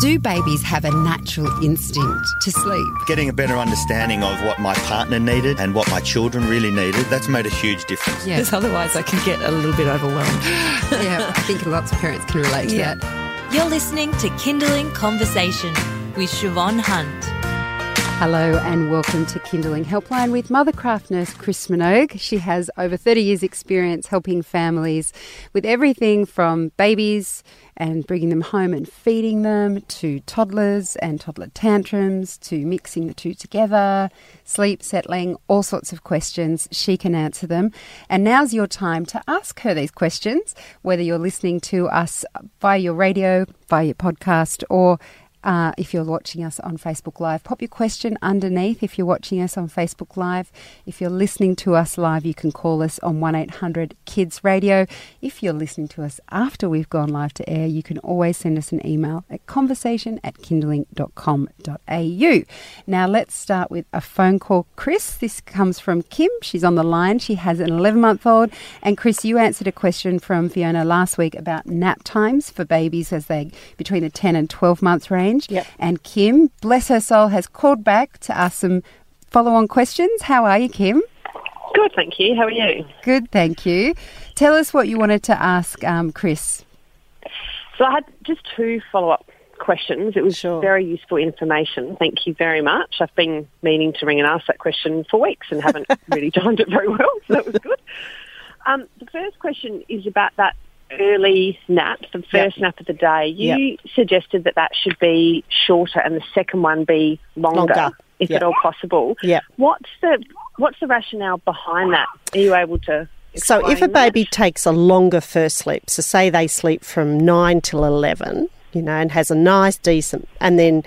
Do babies have a natural instinct to sleep? Getting a better understanding of what my partner needed and what my children really needed, that's made a huge difference. Yeah. Because otherwise I can get a little bit overwhelmed. yeah, I think lots of parents can relate to Yeah. that. You're listening to Kinderling Conversation with Siobhan Hunt. Hello and welcome to Kinderling Helpline with Mothercraft nurse Chris Minogue. She has over 30 years' experience helping families with everything from babies and bringing them home and feeding them to toddlers and toddler tantrums to mixing the two together, sleep, settling, all sorts of questions. She can answer them. And now's your time to ask her these questions, whether you're listening to us via your radio, via your podcast, or uh, if you're watching us on Facebook Live, pop your question underneath if you're watching us on Facebook Live. If you're listening to us live, you can call us on 1 800 Kids Radio. If you're listening to us after we've gone live to air, you can always send us an email at conversation at kinderling.com.au. Now, let's start with a phone call. Chris, this comes from Kim. She's on the line. She has an 11 month old. And Chris, you answered a question from Fiona last week about nap times for babies as they between the 10 and 12 months range. Yep. And Kim, bless her soul, has called back to ask some follow on questions. How are you, Kim? Good, thank you. How are you? Good, thank you. Tell us what you wanted to ask um, Chris. So I had just two follow-up questions. It was Sure. very useful information. Thank you very much. I've been meaning to ring and ask that question for weeks and haven't really timed it very well, so that was good. Um, the first question is about that early nap, the first nap of the day. You suggested that that should be shorter and the second one be longer, Longer. if Yep. at all possible. Yep. What's the what's the rationale behind that? Are you able to? So if a explain that? baby takes a longer first sleep, so say they sleep from 9 till 11, you know, and has a nice, decent, and then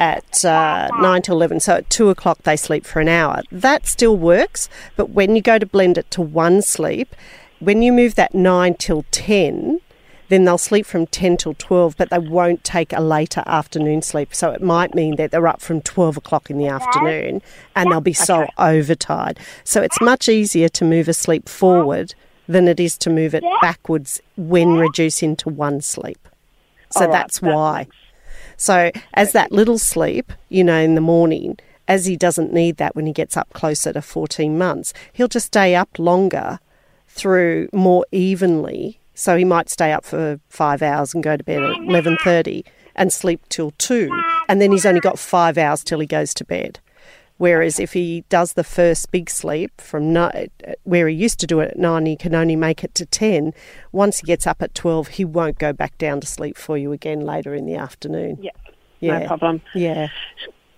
at uh, 9 till 11, so at 2 o'clock they sleep for an hour, that still works. But when you go to blend it to one sleep, when you move that 9 till 10, then they'll sleep from 10 till 12, but they won't take a later afternoon sleep. So it might mean that they're up from 12 o'clock in the afternoon and they'll be so overtired. So it's much easier to move a sleep forward than it is to move it backwards when reducing to one sleep. So All right, that's that why. So as that little sleep, you know, in the morning, as he doesn't need that when he gets up closer to 14 months, he'll just stay up longer through more evenly. So he might stay up for five hours and go to bed at 11.30 and sleep till 2. And then he's only got five hours till he goes to bed. Whereas if he does the first big sleep from where he used to do it at nine, he can only make it to 10. Once he gets up at 12, he won't go back down to sleep for you again later in the afternoon. Yeah, Yeah. no problem. Yeah.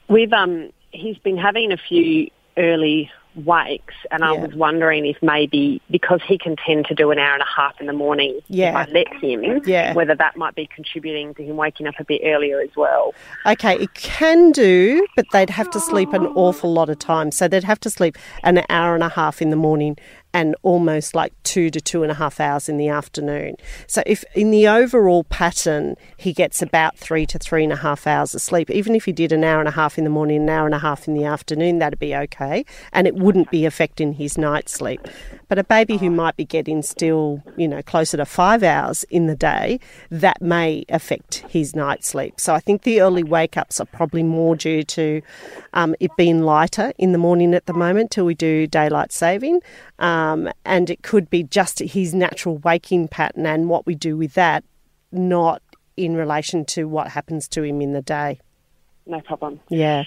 We've um he's been having a few early wakes and I was wondering if maybe because he can tend to do an hour and a half in the morning Yeah. if I let him, Yeah. whether that might be contributing to him waking up a bit earlier as well. Okay, it can do, but they'd have to sleep an awful lot of time. So they'd have to sleep an hour and a half in the morning and almost like two to two and a half hours in the afternoon. So if in the overall pattern he gets about three to three and a half hours of sleep, even if he did an hour and a half in the morning, an hour and a half in the afternoon, that'd be okay. And it wouldn't be affecting his night sleep. But a baby who might be getting still, you know, closer to five hours in the day, that may affect his night sleep. So I think the early wake ups are probably more due to um, it being lighter in the morning at the moment till we do daylight saving. Um, and it could be just his natural waking pattern and what we do with that, not in relation to what happens to him in the day. No problem. Yeah.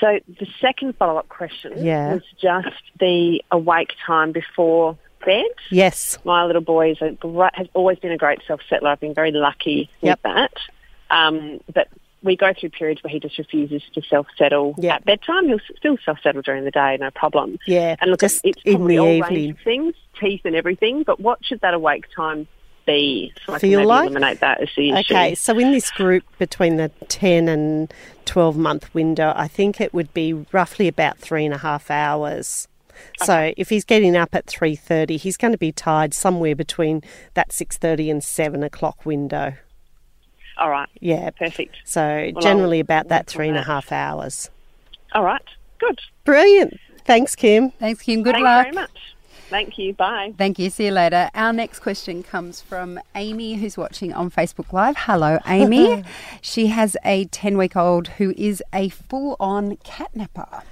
So the second follow up question Yeah. was just the awake time before bed. Yes. My little boy is a has always been a great self settler. I've been very lucky Yep. with that. Um, but we go through periods where he just refuses to self settle Yep. at bedtime. He'll still self settle during the day, no problem. Yeah. And look, just it's in probably the all evening. range of things, teeth and everything. But what should that awake time be? So I can Feel like? eliminate that as the issue. Okay, so in this group between the 10 and 12 month window, I think it would be roughly about three and a half hours. So if he's getting up at 3.30, he's going to be tired somewhere between that 6.30 and 7 o'clock window. All right. Yeah. Perfect. So Well, generally I'll about that work on and a half hours. All right. Good. Brilliant. Thanks, Kim. Thanks, Kim. Good Thanks luck. very much. Thank you. Bye. Thank you. See you later. Our next question comes from Amy, who's watching on Facebook Live. Hello, Amy. she has a 10 week old who is a full on catnapper.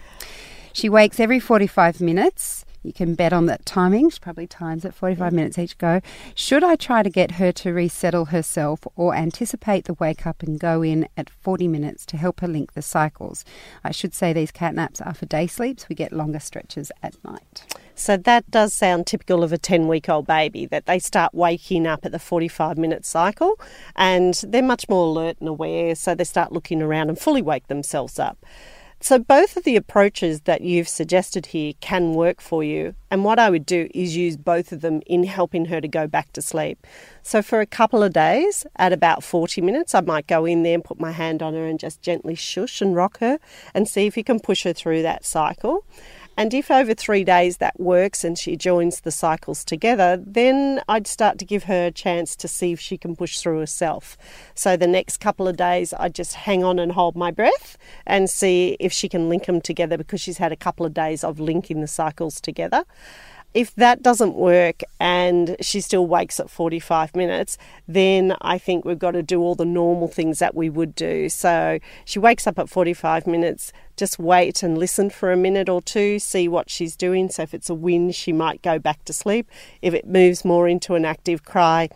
She wakes every 45 minutes. You can bet on that timing. She probably times at 45 minutes each go. Should I try to get her to resettle herself or anticipate the wake up and go in at 40 minutes to help her link the cycles? I should say these cat naps are for day sleeps. We get longer stretches at night. So that does sound typical of a 10 week old baby that they start waking up at the 45 minute cycle and they're much more alert and aware, so they start looking around and fully wake themselves up. So, both of the approaches that you've suggested here can work for you. And what I would do is use both of them in helping her to go back to sleep. So, for a couple of days, at about 40 minutes, I might go in there and put my hand on her and just gently shush and rock her and see if you can push her through that cycle. And if over three days that works and she joins the cycles together, then I'd start to give her a chance to see if she can push through herself. So the next couple of days, I'd just hang on and hold my breath and see if she can link them together because she's had a couple of days of linking the cycles together. If that doesn't work and she still wakes at 45 minutes, then I think we've got to do all the normal things that we would do. So she wakes up at 45 minutes, just wait and listen for a minute or two, see what she's doing. So if it's a whinge, she might go back to sleep. If it moves more into an active cry,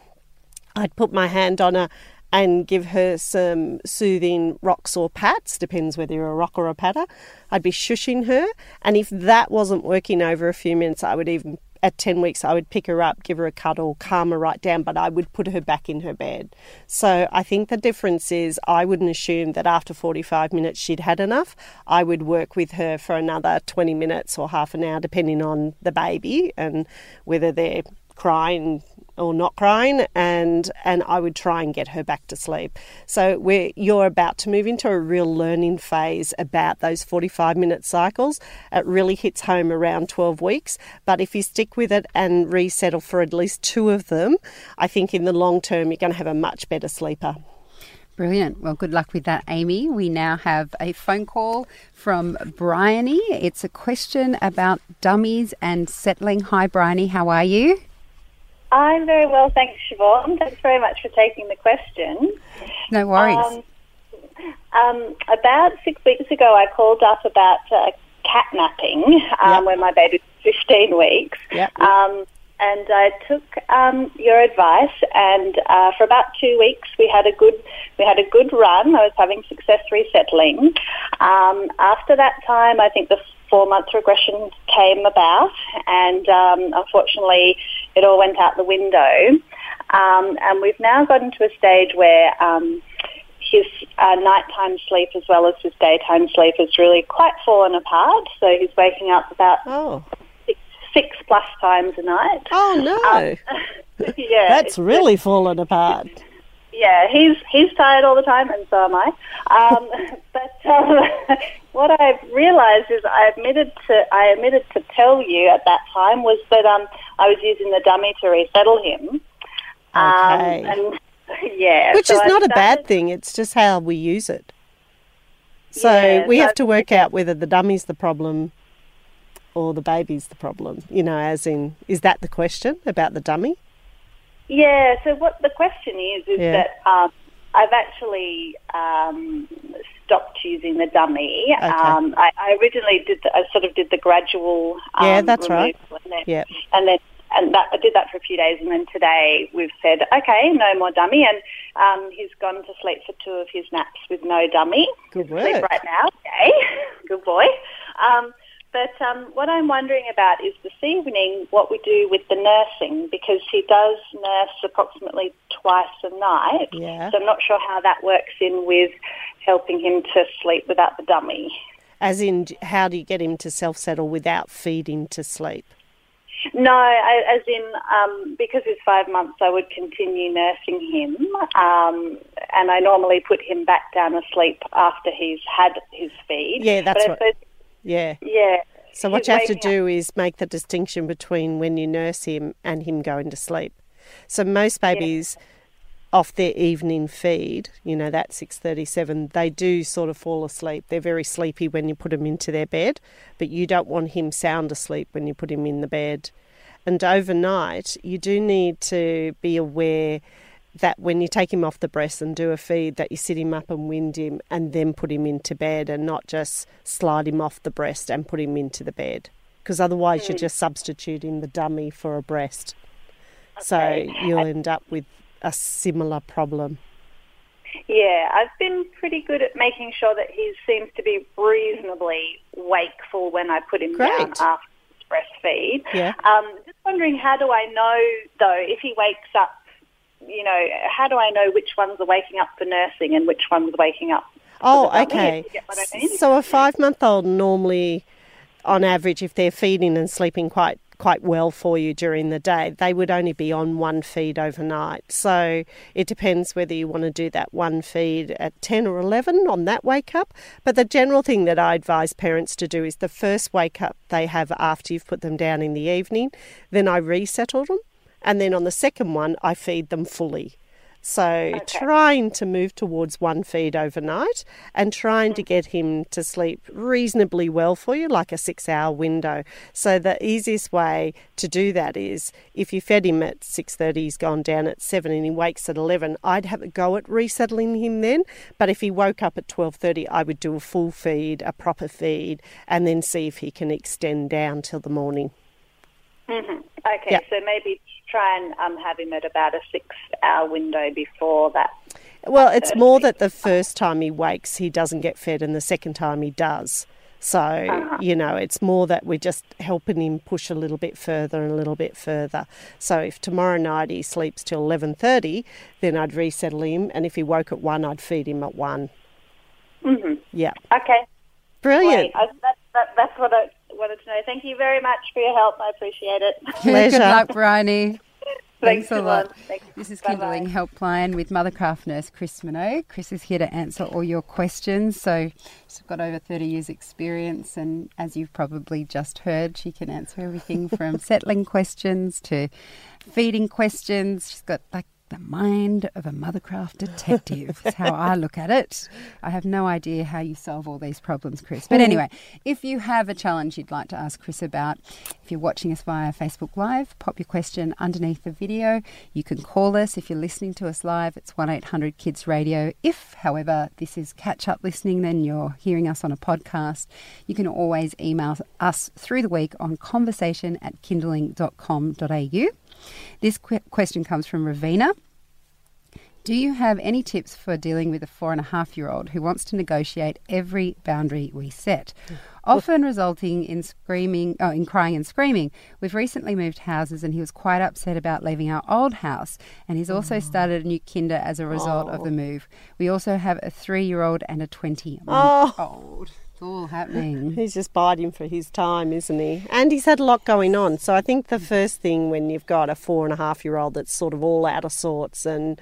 I'd put my hand on her and give her some soothing rocks or pats, depends whether you're a rock or a patter. I'd be shushing her, and if that wasn't working over a few minutes, I would even at 10 weeks, I would pick her up, give her a cuddle, calm her right down, but I would put her back in her bed. So I think the difference is I wouldn't assume that after 45 minutes she'd had enough. I would work with her for another 20 minutes or half an hour, depending on the baby and whether they're crying or not crying and and I would try and get her back to sleep. So where you're about to move into a real learning phase about those 45 minute cycles. It really hits home around 12 weeks, but if you stick with it and resettle for at least two of them, I think in the long term you're going to have a much better sleeper. Brilliant. Well, good luck with that, Amy. We now have a phone call from Bryony. It's a question about dummies and settling. Hi, Bryony. How are you? I'm very well, thanks, Siobhan. Thanks very much for taking the question. No worries. Um, um, about six weeks ago, I called up about uh, cat napping um, Yep. when my baby was 15 weeks. Yep. Um, and I took um, your advice, and uh, for about two weeks we had a good we had a good run. I was having success resettling. Um, after that time, I think the four month regression came about, and um, unfortunately, it all went out the window. Um, and we've now gotten to a stage where um, his uh, nighttime sleep as well as his daytime sleep has really quite fallen apart. So he's waking up about Oh. six, six plus times a night. Oh no. yeah, That's really fallen apart. Yeah, he's he's tired all the time, and so am I. Um, but um, what I've realised is I admitted to I admitted to tell you at that time was that um, I was using the dummy to resettle him. Um, Okay. and yeah, Which so is I not a bad thing, it's just how we use it. So Yeah, we so- have to work out whether the dummy's the problem or the baby's the problem. You know, as in, is that the question about the dummy? Yeah. So what the question is is Yeah. that um, I've actually um, stopped using the dummy. Okay. Um, I, I originally did. The, I sort of did the gradual. Um, Yeah, that's right. And then, Yeah. and then and that I did that for a few days, and then today we've said okay, no more dummy, and um, he's gone to sleep for two of his naps with no dummy. Good Sleep work. right now, okay, good boy. Um, but um, what I'm wondering about is this evening what we do with the nursing because he does nurse approximately twice a night. Yeah. So I'm not sure how that works in with helping him to sleep without the dummy. As in, how do you get him to self settle without feeding to sleep? No, I, as in um, because he's five months, I would continue nursing him, um, and I normally put him back down asleep after he's had his feed. Yeah, that's but I right. Yeah. Yeah. So what you have to up- do is make the distinction between when you nurse him and him going to sleep. So most babies off their evening feed, you know, that 637, they do sort of fall asleep. They're very sleepy when you put them into their bed, but you don't want him sound asleep when you put him in the bed. And overnight, you do need to be aware that when you take him off the breast and do a feed, that you sit him up and wind him and then put him into bed and not just slide him off the breast and put him into the bed. Because otherwise, you're just substituting the dummy for a breast. So you'll end up with a similar problem. Yeah, I've been pretty good at making sure that he seems to be reasonably wakeful when I put him down Great. after his breastfeed. Yeah. Um, just wondering, how do I know though if he wakes up? You know, how do I know which ones are waking up for nursing and which ones are waking up? Oh, okay. if you get what I mean. So a five month old normally, on average, if they're feeding and sleeping quite quite well for you during the day, they would only be on one feed overnight. So it depends whether you want to do that one feed at 10 or 11 on that wake up. But the general thing that I advise parents to do is the first wake up they have after you've put them down in the evening, then I resettle them. And then on the second one, I feed them fully. So trying to move towards one feed overnight and trying to mm-hmm. get him to sleep reasonably well for you, like a six hour window. So the easiest way to do that is if you fed him at six thirty, he's gone down at seven and he wakes at eleven, I'd have a go at resettling him then. But if he woke up at twelve thirty, I would do a full feed, a proper feed, and then see if he can extend down till the morning. Mm-hmm. Okay, Yeah. so maybe try and um, have him at about a six-hour window before that. Well, it's more that the first time he wakes, he doesn't get fed, and the second time he does. So, you know, it's more that we're just helping him push a little bit further and a little bit further. So if tomorrow night he sleeps till 11.30, then I'd resettle him. And if he woke at 1, I'd feed him at 1. Mm-hmm. Yeah. Okay, Brilliant. great. I, that, that, that's what I wanted to know. Thank you very much for your help. I appreciate it. Pleasure. Good luck, Bryony. Thanks, a lot. Thanks. This is Bye-bye. Kinderling Helpline with Mothercraft nurse Chris Minogue. Chris is here to answer all your questions. So she's got over 30 years experience and as you've probably just heard, she can answer everything from settling questions to feeding questions. She's got like the mind of a Mothercraft detective. is how I look at it. I have no idea how you solve all these problems, Chris. But anyway, if you have a challenge you'd like to ask Chris about, if you're watching us via Facebook Live, pop your question underneath the video. You can call us if you're listening to us live. It's 1 800 Kids Radio. If, however, this is catch up listening, then you're hearing us on a podcast, you can always email us through the week on conversation at kinderling.com.au. This que- question comes from Ravina. Do you have any tips for dealing with a four and a half year old who wants to negotiate every boundary we set, mm. often resulting in screaming, oh, in crying and screaming? We've recently moved houses and he was quite upset about leaving our old house, and he's also mm. started a new kinder as a result of the oh. move. We also have a three year old and a 20 month old. All happening. He's just biding for his time, isn't he? And he's had a lot going on. So I think the first thing when you've got a four and a half year old that's sort of all out of sorts and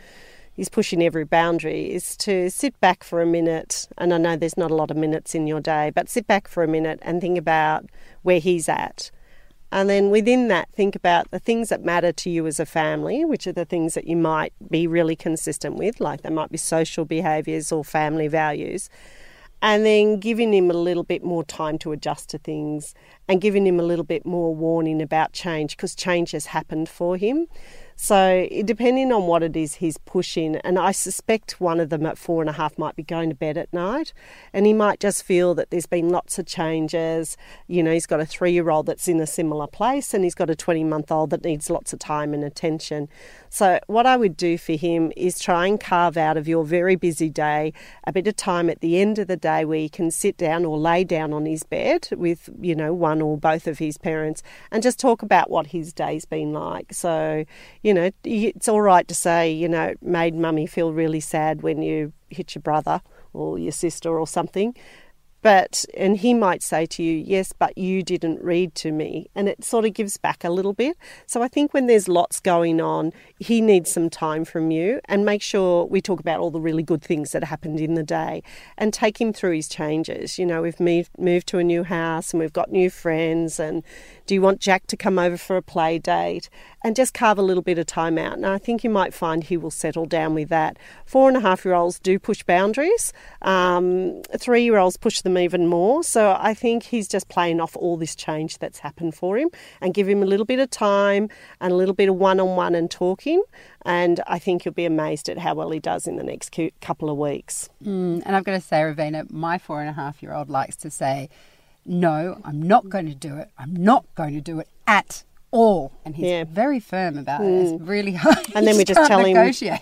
he's pushing every boundary is to sit back for a minute. And I know there's not a lot of minutes in your day, but sit back for a minute and think about where he's at. And then within that, think about the things that matter to you as a family, which are the things that you might be really consistent with, like they might be social behaviours or family values and then giving him a little bit more time to adjust to things and giving him a little bit more warning about change because change has happened for him. So, depending on what it is he's pushing, and I suspect one of them at four and a half might be going to bed at night, and he might just feel that there's been lots of changes. You know, he's got a three year old that's in a similar place, and he's got a 20 month old that needs lots of time and attention. So, what I would do for him is try and carve out of your very busy day a bit of time at the end of the day where he can sit down or lay down on his bed with, you know, one or both of his parents and just talk about what his day's been like. So, you know, it's all right to say, you know, it made mummy feel really sad when you hit your brother or your sister or something. But, and he might say to you, yes, but you didn't read to me. And it sort of gives back a little bit. So I think when there's lots going on, he needs some time from you and make sure we talk about all the really good things that happened in the day and take him through his changes. You know, we've moved, moved to a new house and we've got new friends and Do you want Jack to come over for a play date? And just carve a little bit of time out. And I think you might find he will settle down with that. Four and a half year olds do push boundaries, um, three year olds push them even more. So I think he's just playing off all this change that's happened for him and give him a little bit of time and a little bit of one on one and talking. And I think you'll be amazed at how well he does in the next couple of weeks. Mm, and I've got to say, Ravina, my four and a half year old likes to say, No, I'm not going to do it. I'm not going to do it at all. And he's Yeah. very firm about it. It's really hard. and then we just tell him,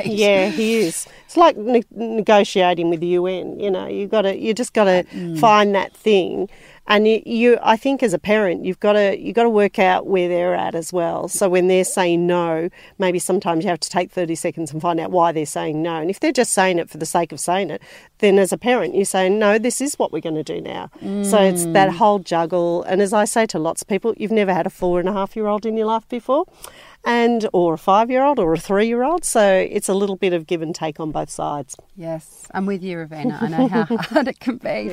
yeah, he is. It's like ne- negotiating with the UN. You know, you got to, you just got to Mm. find that thing, and you, you, I think, as a parent, you've got to, you've got to work out where they're at as well. So when they're saying no, maybe sometimes you have to take thirty seconds and find out why they're saying no. And if they're just saying it for the sake of saying it, then as a parent, you say, no, this is what we're going to do now. So it's Mm. that whole juggle. And as I say to lots of people, you've never had a four and a half year old in your life before and or a five year old or a three year old. So it's a little bit of give and take on both sides. Yes, I'm with you, Ravina. I know how hard it can be.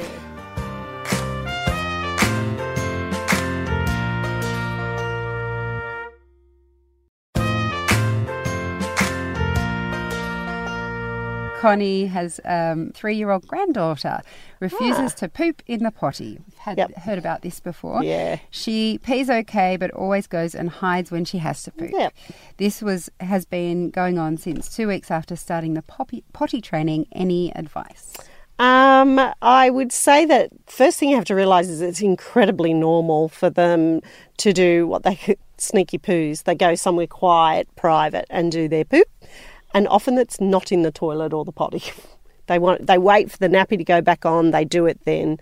Connie has um, three-year-old granddaughter refuses to poop in the potty. We've had Yep. heard about this before. Yeah. She pees okay, but always goes and hides when she has to poop. Yep. This was has been going on since two weeks after starting the poppy, potty training. Any advice? Um, I would say that first thing you have to realise is it's incredibly normal for them to do what they sneaky poos. They go somewhere quiet, private, and do their poop, and often it's not in the toilet or the potty. They want they wait for the nappy to go back on. They do it then.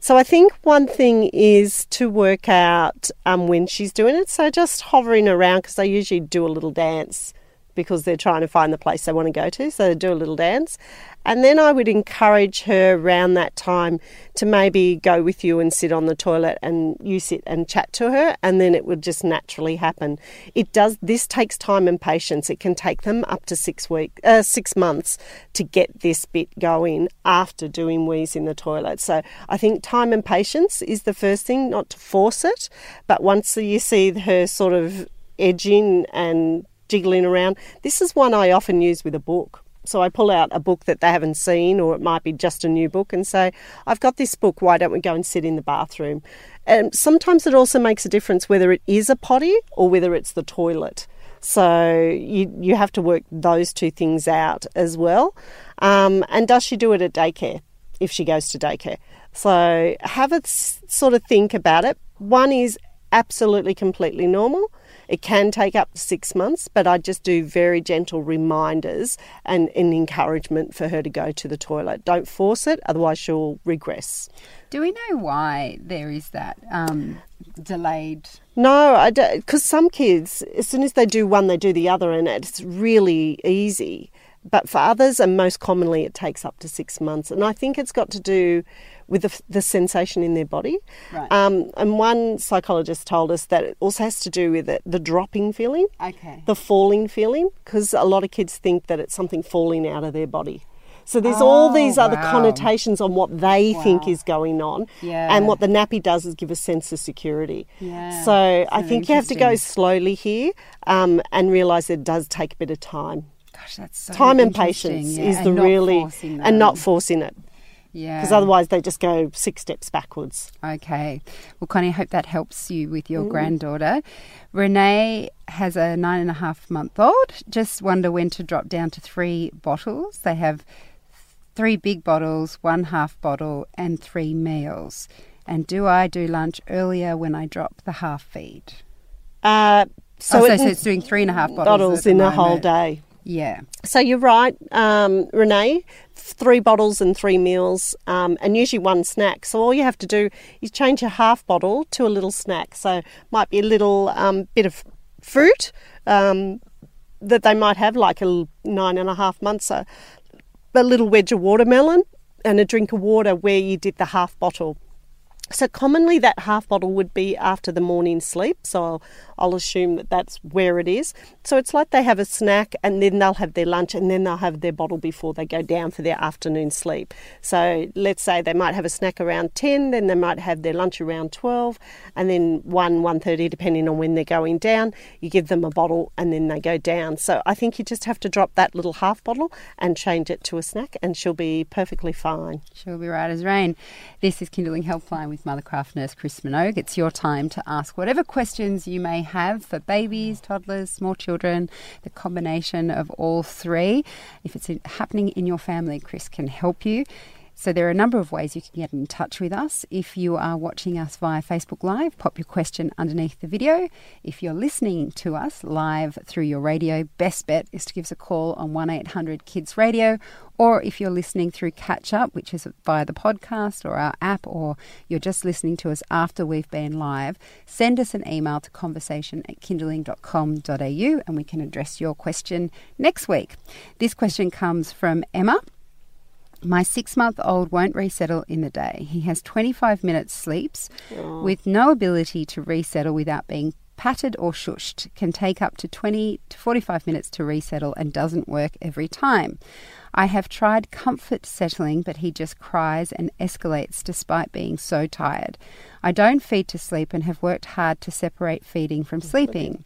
So I think one thing is to work out um, when she's doing it. So just hovering around because they usually do a little dance because they're trying to find the place they want to go to. So they do a little dance. And then I would encourage her around that time to maybe go with you and sit on the toilet and you sit and chat to her and then it would just naturally happen. It does this takes time and patience. It can take them up to 6 week uh, 6 months to get this bit going after doing wheeze in the toilet. So I think time and patience is the first thing, not to force it, but once you see her sort of edging and jiggling around. This is one I often use with a book. So I pull out a book that they haven't seen, or it might be just a new book, and say, I've got this book, why don't we go and sit in the bathroom? And sometimes it also makes a difference whether it is a potty or whether it's the toilet. So you, you have to work those two things out as well. Um, and does she do it at daycare if she goes to daycare? So have a sort of think about it. One is absolutely completely normal. It can take up to six months, but I just do very gentle reminders and an encouragement for her to go to the toilet. Don't force it, otherwise she'll regress. Do we know why there is that um, delayed? No, I because some kids, as soon as they do one, they do the other, and it's really easy. But for others, and most commonly, it takes up to six months. And I think it's got to do with the, the sensation in their body. Right. Um, and one psychologist told us that it also has to do with it, the dropping feeling, Okay. the falling feeling, because a lot of kids think that it's something falling out of their body. So there's all Oh, these other wow. connotations on what they think is going on. Yeah. And what the nappy does is give a sense of security. Yeah, So I think you have to go slowly here um, and realise it does take a bit of time. Gosh, that's so time and patience yeah, is and the really and not forcing it yeah. because otherwise they just go six steps backwards. Okay. Well, Connie, I hope that helps you with your granddaughter. Renee has a nine and a half month old. Just wonder when to drop down to three bottles. They have three big bottles, one half bottle, and three meals. And do I do lunch earlier when I drop the half feed? Uh, So, oh, so, it- so it's doing three and a half bottles, bottles in a whole day. Yeah. So you're right, um, Renee. Three bottles and three meals, um, and usually one snack. So all you have to do is change your half bottle to a little snack. So might be a little um, bit of fruit um, that they might have, like a nine and a half months, a, a little wedge of watermelon, and a drink of water where you did the half bottle. So commonly that half bottle would be after the morning sleep. So I'll, I'll, assume that that's where it is. So it's like they have a snack and then they'll have their lunch and then they'll have their bottle before they go down for their afternoon sleep. So let's say they might have a snack around 10, then they might have their lunch around 12 and then 1, 1.30 depending on when they're going down. You give them a bottle and then they go down. So I think you just have to drop that little half bottle and change it to a snack and she'll be perfectly fine. She'll be right as rain. This is Kinderling Helpline with Mothercraft nurse Chris Minogue. It's your time to ask whatever questions you may have for babies, toddlers, small children, the combination of all three. If it's happening in your family, Chris can help you. So there are a number of ways you can get in touch with us. If you are watching us via Facebook Live, pop your question underneath the video. If you're listening to us live through your radio, best bet is to give us a call on 1-800 Kids Radio or if you're listening through Catch Up, which is via the podcast or our app, or you're just listening to us after we've been live, send us an email to conversation at kinderling.com.au and we can address your question next week. This question comes from Emma. My six month old won't resettle in the day. He has 25 minutes sleeps oh. with no ability to resettle without being patted or shushed. Can take up to 20 to 45 minutes to resettle and doesn't work every time. I have tried comfort settling, but he just cries and escalates despite being so tired. I don't feed to sleep and have worked hard to separate feeding from oh, sleeping.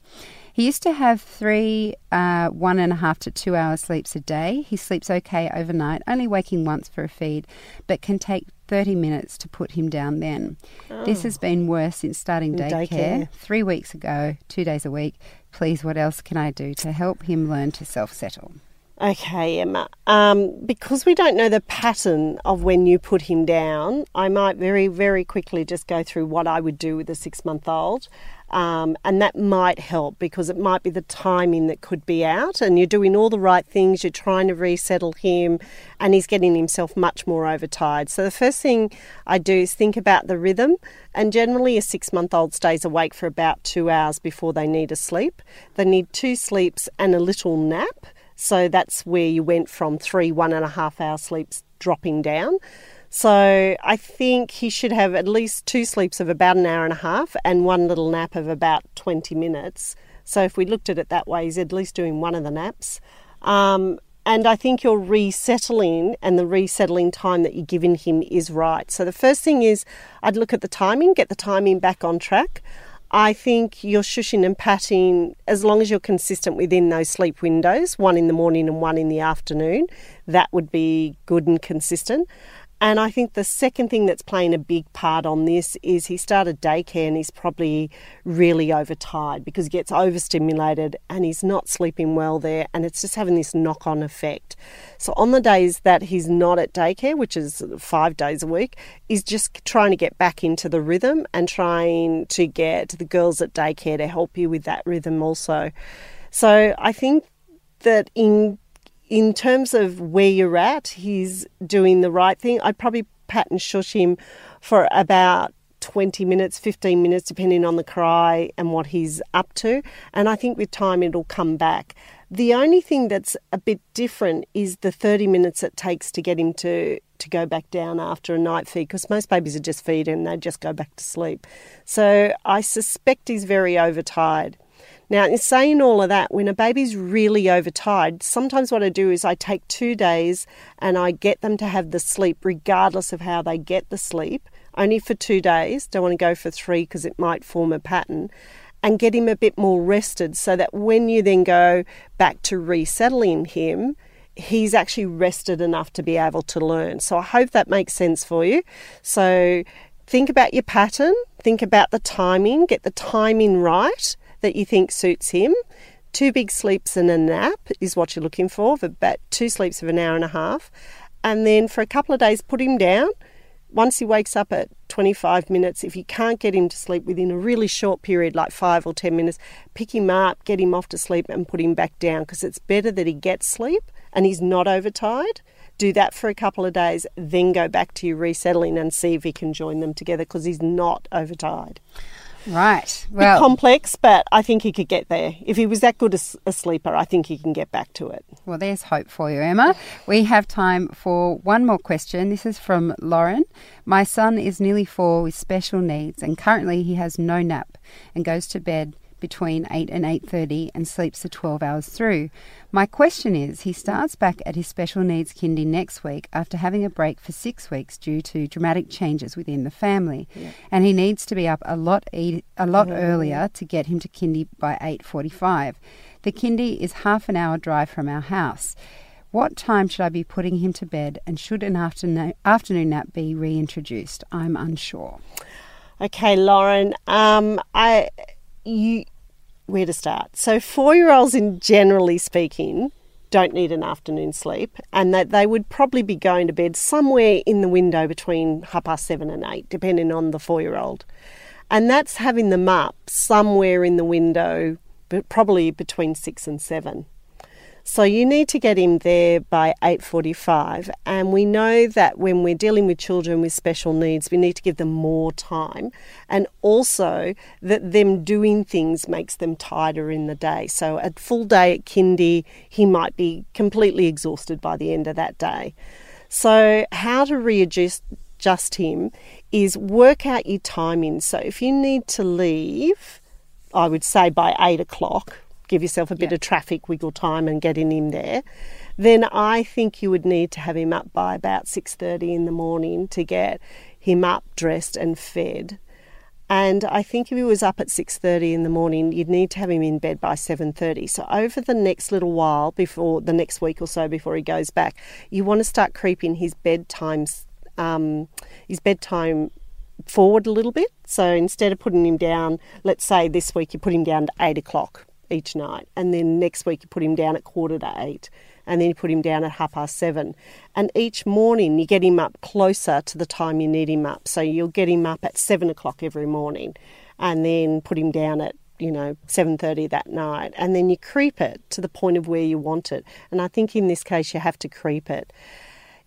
He used to have three, uh, one and a half to two hour sleeps a day. He sleeps okay overnight, only waking once for a feed, but can take 30 minutes to put him down then. Oh. This has been worse since starting daycare, daycare three weeks ago, two days a week. Please, what else can I do to help him learn to self settle? Okay, Emma. Um, because we don't know the pattern of when you put him down, I might very, very quickly just go through what I would do with a six month old. Um, and that might help because it might be the timing that could be out, and you're doing all the right things, you're trying to resettle him, and he's getting himself much more overtired. So, the first thing I do is think about the rhythm, and generally, a six month old stays awake for about two hours before they need a sleep. They need two sleeps and a little nap. So that's where you went from three one and a half hour sleeps dropping down. So I think he should have at least two sleeps of about an hour and a half and one little nap of about 20 minutes. So if we looked at it that way, he's at least doing one of the naps. Um, and I think your resettling and the resettling time that you're giving him is right. So the first thing is I'd look at the timing, get the timing back on track. I think you're shushing and patting, as long as you're consistent within those sleep windows, one in the morning and one in the afternoon, that would be good and consistent. And I think the second thing that's playing a big part on this is he started daycare and he's probably really overtired because he gets overstimulated and he's not sleeping well there and it's just having this knock on effect. So, on the days that he's not at daycare, which is five days a week, he's just trying to get back into the rhythm and trying to get the girls at daycare to help you with that rhythm also. So, I think that in in terms of where you're at, he's doing the right thing. I'd probably pat and shush him for about 20 minutes, 15 minutes, depending on the cry and what he's up to. And I think with time it'll come back. The only thing that's a bit different is the 30 minutes it takes to get him to, to go back down after a night feed because most babies are just feeding and they just go back to sleep. So I suspect he's very overtired. Now, in saying all of that, when a baby's really overtired, sometimes what I do is I take two days and I get them to have the sleep regardless of how they get the sleep, only for two days. Don't want to go for three because it might form a pattern. And get him a bit more rested so that when you then go back to resettling him, he's actually rested enough to be able to learn. So I hope that makes sense for you. So think about your pattern, think about the timing, get the timing right that you think suits him. Two big sleeps and a nap is what you're looking for, for about two sleeps of an hour and a half. And then for a couple of days, put him down. Once he wakes up at 25 minutes, if you can't get him to sleep within a really short period, like five or 10 minutes, pick him up, get him off to sleep, and put him back down because it's better that he gets sleep and he's not overtired. Do that for a couple of days, then go back to your resettling and see if he can join them together because he's not overtired. Right. Bit Well, complex, but I think he could get there. If he was that good a sleeper, I think he can get back to it. Well, there's hope for you, Emma. We have time for one more question. This is from Lauren. My son is nearly four with special needs, and currently he has no nap and goes to bed between 8 and 8.30 and sleeps the 12 hours through. My question is, he starts back at his special needs kindy next week after having a break for six weeks due to dramatic changes within the family, and he needs to be up a lot e- a lot earlier to get him to kindy by 8.45. The kindy is half an hour drive from our house. What time should I be putting him to bed, and should an afternoon afternoon nap be reintroduced? I'm unsure. Okay, Lauren. Um, I you where to start? So four year olds, in generally speaking, don't need an afternoon sleep, and that they would probably be going to bed somewhere in the window between half past seven and eight, depending on the four year old, and that's having them up somewhere in the window, but probably between six and seven. So you need to get him there by 8:45 and we know that when we're dealing with children with special needs we need to give them more time and also that them doing things makes them tighter in the day. So a full day at kindy he might be completely exhausted by the end of that day. So how to readjust adjust him is work out your timing. So if you need to leave I would say by eight o'clock, give yourself a bit of traffic wiggle time and getting him there. Then I think you would need to have him up by about six thirty in the morning to get him up, dressed, and fed. And I think if he was up at six thirty in the morning, you'd need to have him in bed by seven thirty. So over the next little while, before the next week or so, before he goes back, you want to start creeping his bedtime, um, his bedtime forward a little bit. So instead of putting him down, let's say this week you put him down to eight o'clock each night, and then next week you put him down at quarter to eight, and then you put him down at half past seven. And each morning you get him up closer to the time you need him up. So you'll get him up at seven o'clock every morning, and then put him down at you know 7:30 that night and then you creep it to the point of where you want it and i think in this case you have to creep it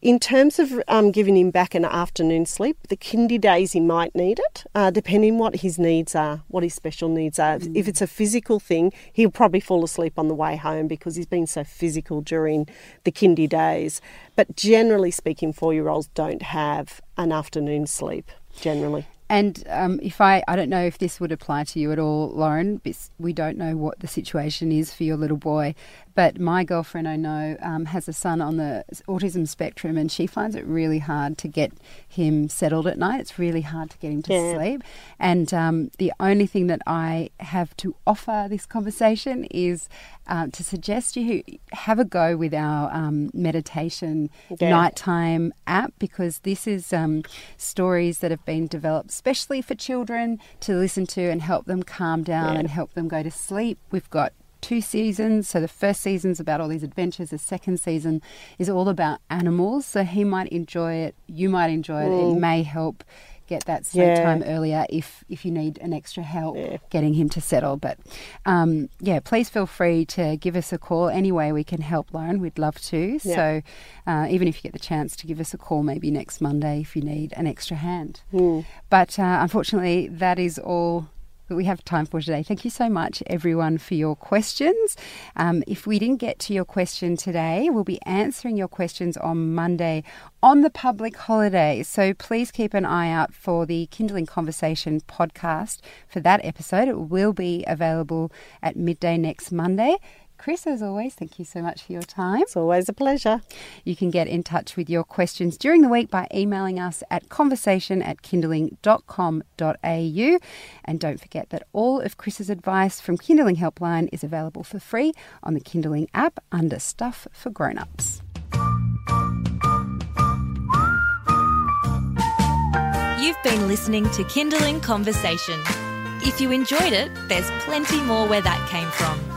in terms of um, giving him back an afternoon sleep, the kindy days he might need it, uh, depending what his needs are, what his special needs are. If it's a physical thing, he'll probably fall asleep on the way home because he's been so physical during the kindy days. But generally speaking, four-year-olds don't have an afternoon sleep generally. And um, if I, I don't know if this would apply to you at all, Lauren. Because we don't know what the situation is for your little boy. But my girlfriend, I know, um, has a son on the autism spectrum, and she finds it really hard to get him settled at night. It's really hard to get him to Yeah. sleep. And um, the only thing that I have to offer this conversation is uh, to suggest you have a go with our um, meditation Yeah. nighttime app because this is um, stories that have been developed especially for children to listen to and help them calm down Yeah. and help them go to sleep. We've got two seasons. So the first season's about all these adventures. The second season is all about animals. So he might enjoy it. You might enjoy it. It may help get that sleep Mm. Yeah. time earlier if if you need an extra help Yeah. getting him to settle. But um, yeah, please feel free to give us a call any way we can help, Lauren. We'd love to. Yeah. So uh, even if you get the chance to give us a call, maybe next Monday if you need an extra hand. Hmm. But uh, unfortunately, that is all we have time for today. Thank you so much, everyone, for your questions. Um, if we didn't get to your question today, we'll be answering your questions on Monday on the public holiday. So please keep an eye out for the Kinderling Conversation podcast for that episode. It will be available at midday next Monday. Chris, as always, thank you so much for your time. It's always a pleasure. You can get in touch with your questions during the week by emailing us at conversation at kinderling.com.au. And don't forget that all of Chris's advice from Kinderling Helpline is available for free on the Kinderling app under Stuff for Grown-ups. You've been listening to Kinderling Conversation. If you enjoyed it, there's plenty more where that came from.